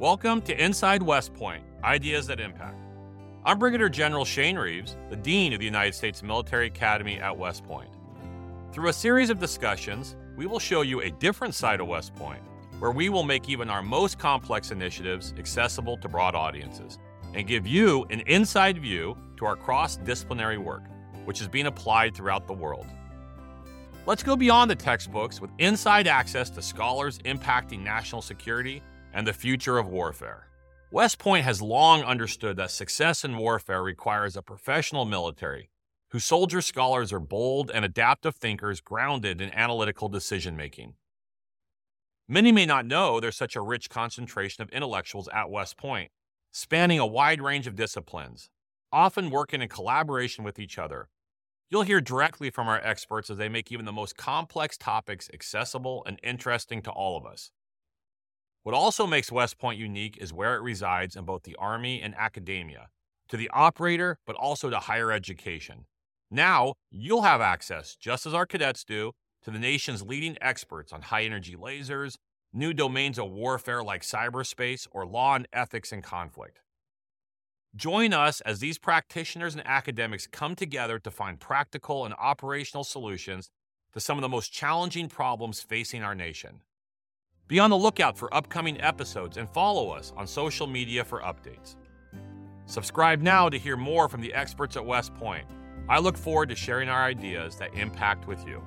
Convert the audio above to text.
Welcome to Inside West Point Ideas That Impact. I'm Brigadier General Shane Reeves, the Dean of the United States Military Academy at West Point. Through a series of discussions, we will show you a different side of West Point, where we will make even our most complex initiatives accessible to broad audiences and give you an inside view to our cross disciplinary work, which is being applied throughout the world. Let's go beyond the textbooks with inside access to scholars impacting national security and the future of warfare. West Point has long understood that success in warfare requires a professional military whose soldier scholars are bold and adaptive thinkers grounded in analytical decision making. Many may not know there's such a rich concentration of intellectuals at West Point, spanning a wide range of disciplines, often working in collaboration with each other. You'll hear directly from our experts as they make even the most complex topics accessible and interesting to all of us. What also makes West Point unique is where it resides in both the Army and academia, to the operator, but also to higher education. Now, you'll have access, just as our cadets do, to the nation's leading experts on high energy lasers, new domains of warfare like cyberspace, or law and ethics in conflict. Join us as these practitioners and academics come together to find practical and operational solutions to some of the most challenging problems facing our nation. Be on the lookout for upcoming episodes and follow us on social media for updates. Subscribe now to hear more from the experts at West Point. I look forward to sharing our ideas that impact with you.